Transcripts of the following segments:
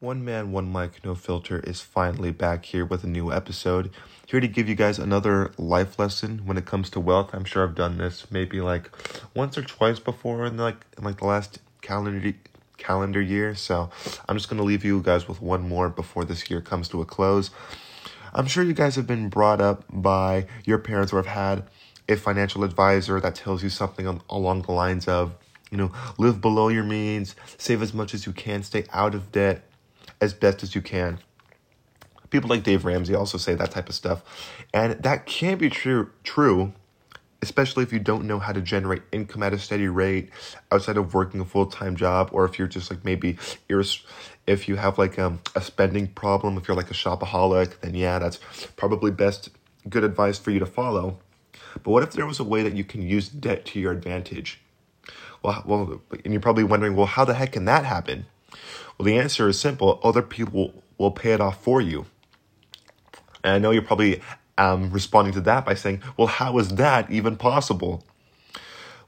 One Man, One Mic, No Filter is finally back here with a new episode. Here to give you guys another life lesson when it comes to wealth. I'm sure I've done this maybe like once or twice before in like in like the last calendar calendar year. So I'm just gonna leave you guys with one more before this year comes to a close. I'm sure you guys have been brought up by your parents or have had a financial advisor that tells you something along the lines of, you know, live below your means, save as much as you can, stay out of debt as best as you can. People like Dave Ramsey also say that type of stuff. And that can be true true, especially if you don't know how to generate income at a steady rate outside of working a full-time job or if you're just like maybe if you have like um, a spending problem, if you're like a shopaholic, then yeah, that's probably best good advice for you to follow. But what if there was a way that you can use debt to your advantage? Well, well, and you're probably wondering, well, how the heck can that happen? Well, the answer is simple other people will pay it off for you. And I know you're probably um, responding to that by saying, well, how is that even possible?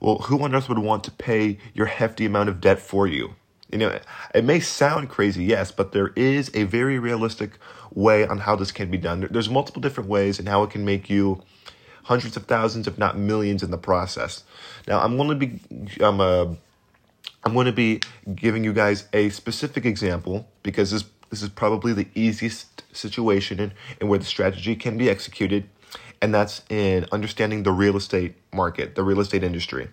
Well, who on earth would want to pay your hefty amount of debt for you? You know, it may sound crazy, yes, but there is a very realistic way on how this can be done. There's multiple different ways and how it can make you hundreds of thousands, if not millions, in the process. Now, I'm going to be I'm a I'm going to be giving you guys a specific example because this this is probably the easiest situation and, in where the strategy can be executed, and that's in understanding the real estate market, the real estate industry.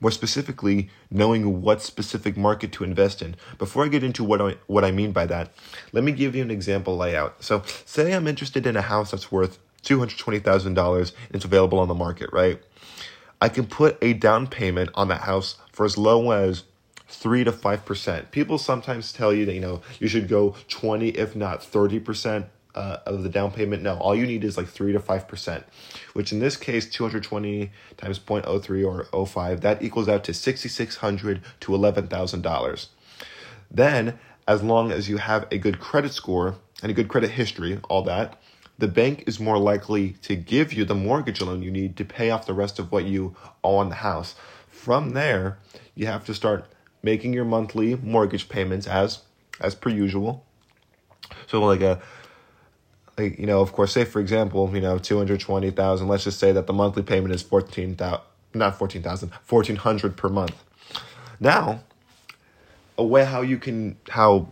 More specifically, knowing what specific market to invest in. Before I get into what I, what I mean by that, let me give you an example layout. So, say I'm interested in a house that's worth $220,000 and it's available on the market, right? I can put a down payment on that house for as low as three to five percent. People sometimes tell you that you know you should go twenty, if not thirty percent uh, of the down payment. No, all you need is like three to five percent, which in this case, two hundred twenty times 0.03 or 05, that equals out to sixty six hundred to eleven thousand dollars. Then, as long as you have a good credit score and a good credit history, all that, the bank is more likely to give you the mortgage loan you need to pay off the rest of what you owe on the house. From there, you have to start making your monthly mortgage payments as as per usual. So like a like you know, of course, say for example, you know, 220,000, let's just say that the monthly payment is 14,000 not 14,000, 1400 per month. Now, a way how you can how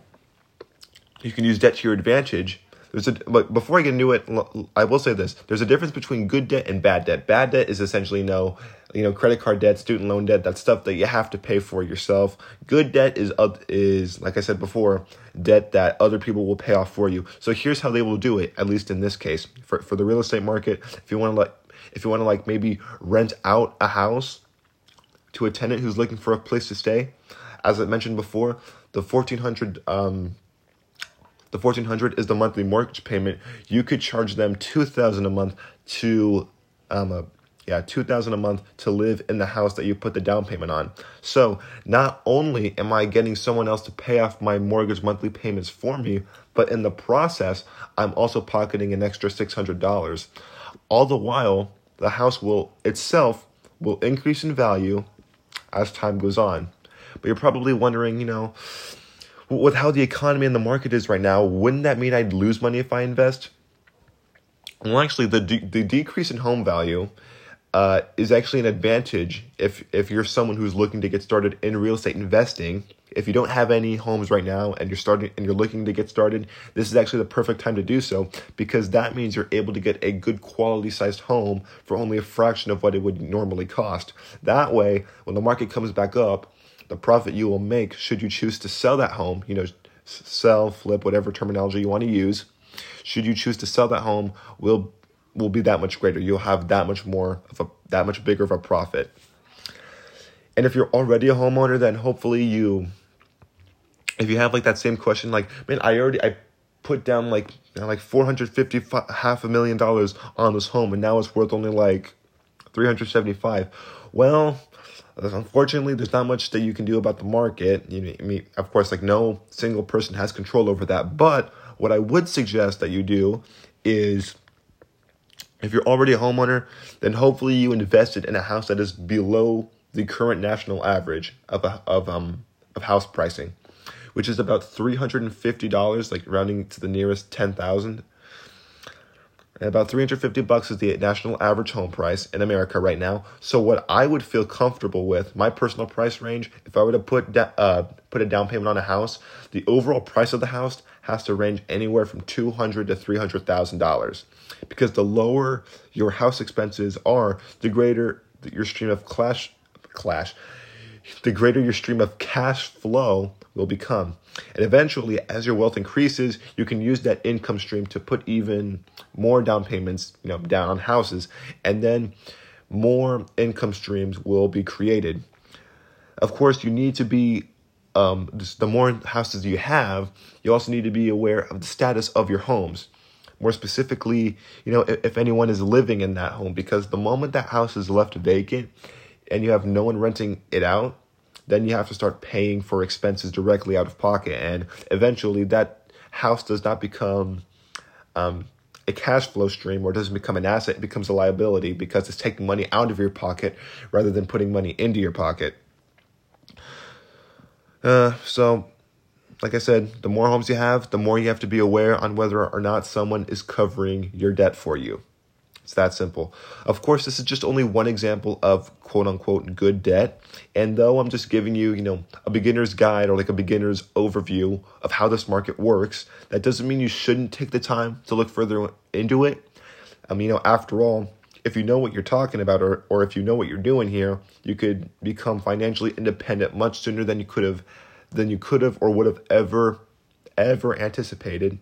you can use debt to your advantage there's a but before I get into it, I will say this: there's a difference between good debt and bad debt. Bad debt is essentially no, you know, credit card debt, student loan debt. that stuff that you have to pay for yourself. Good debt is is like I said before, debt that other people will pay off for you. So here's how they will do it. At least in this case, for for the real estate market, if you want to like, if you want to like maybe rent out a house to a tenant who's looking for a place to stay, as I mentioned before, the fourteen hundred um the 1400 is the monthly mortgage payment. You could charge them 2000 a month to um a, yeah 2000 a month to live in the house that you put the down payment on. So not only am i getting someone else to pay off my mortgage monthly payments for me but in the process i'm also pocketing an extra $600 all the while the house will itself will increase in value as time goes on. But you're probably wondering you know with how the economy and the market is right now, wouldn't that mean I'd lose money if I invest? Well, actually, the de- the decrease in home value uh, is actually an advantage if if you're someone who's looking to get started in real estate investing. If you don't have any homes right now and you're starting and you're looking to get started, this is actually the perfect time to do so because that means you're able to get a good quality sized home for only a fraction of what it would normally cost. That way, when the market comes back up, the profit you will make should you choose to sell that home, you know, sell, flip, whatever terminology you want to use, should you choose to sell that home will will be that much greater. You'll have that much more of a that much bigger of a profit. And if you're already a homeowner, then hopefully you if you have like that same question like, man, I already I put down like like 450 half a million dollars on this home and now it's worth only like 375. Well, Unfortunately, there's not much that you can do about the market. You I mean, of course, like no single person has control over that. But what I would suggest that you do is if you're already a homeowner, then hopefully you invested in a house that is below the current national average of a, of um of house pricing, which is about $350, like rounding to the nearest 10,000. And about 350 bucks is the national average home price in America right now. So what I would feel comfortable with, my personal price range, if I were to put da- uh, put a down payment on a house, the overall price of the house has to range anywhere from 200 to $300,000. Because the lower your house expenses are, the greater your stream of clash clash the greater your stream of cash flow will become. And eventually, as your wealth increases, you can use that income stream to put even more down payments, you know, down on houses, and then more income streams will be created. Of course, you need to be um, the more houses you have, you also need to be aware of the status of your homes. More specifically, you know, if, if anyone is living in that home, because the moment that house is left vacant and you have no one renting it out, then you have to start paying for expenses directly out of pocket. And eventually that house does not become um, a cash flow stream or doesn't become an asset, it becomes a liability because it's taking money out of your pocket rather than putting money into your pocket. Uh, so, like I said, the more homes you have, the more you have to be aware on whether or not someone is covering your debt for you. It's that simple. Of course, this is just only one example of quote unquote good debt. And though I'm just giving you, you know, a beginner's guide or like a beginner's overview of how this market works, that doesn't mean you shouldn't take the time to look further into it. Um, you know, after all, if you know what you're talking about or, or if you know what you're doing here, you could become financially independent much sooner than you could have than you could have or would have ever ever anticipated.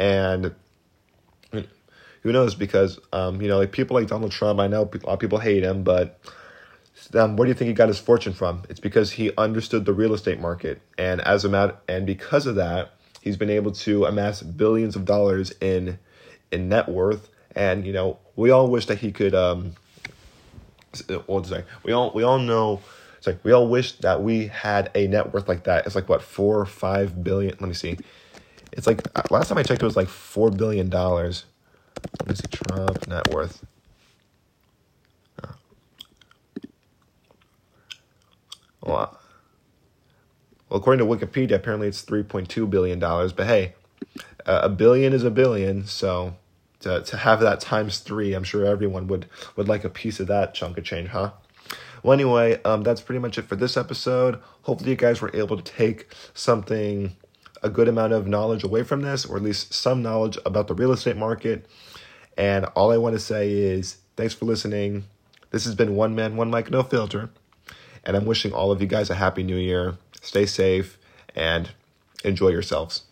And who knows? Because um, you know, like people like Donald Trump, I know a lot of people hate him, but um, where do you think he got his fortune from? It's because he understood the real estate market, and as a matter, and because of that, he's been able to amass billions of dollars in in net worth. And you know, we all wish that he could. Um, what say? We all we all know. It's like we all wish that we had a net worth like that. It's like what four or five billion. Let me see. It's like last time I checked, it was like four billion dollars. Let me see Trump net worth. Oh. Well, according to Wikipedia, apparently it's three point two billion dollars. But hey, a billion is a billion, so to to have that times three, I'm sure everyone would would like a piece of that chunk of change, huh? Well, anyway, um, that's pretty much it for this episode. Hopefully, you guys were able to take something a good amount of knowledge away from this, or at least some knowledge about the real estate market. And all I want to say is thanks for listening. This has been One Man, One Mic, No Filter. And I'm wishing all of you guys a happy new year. Stay safe and enjoy yourselves.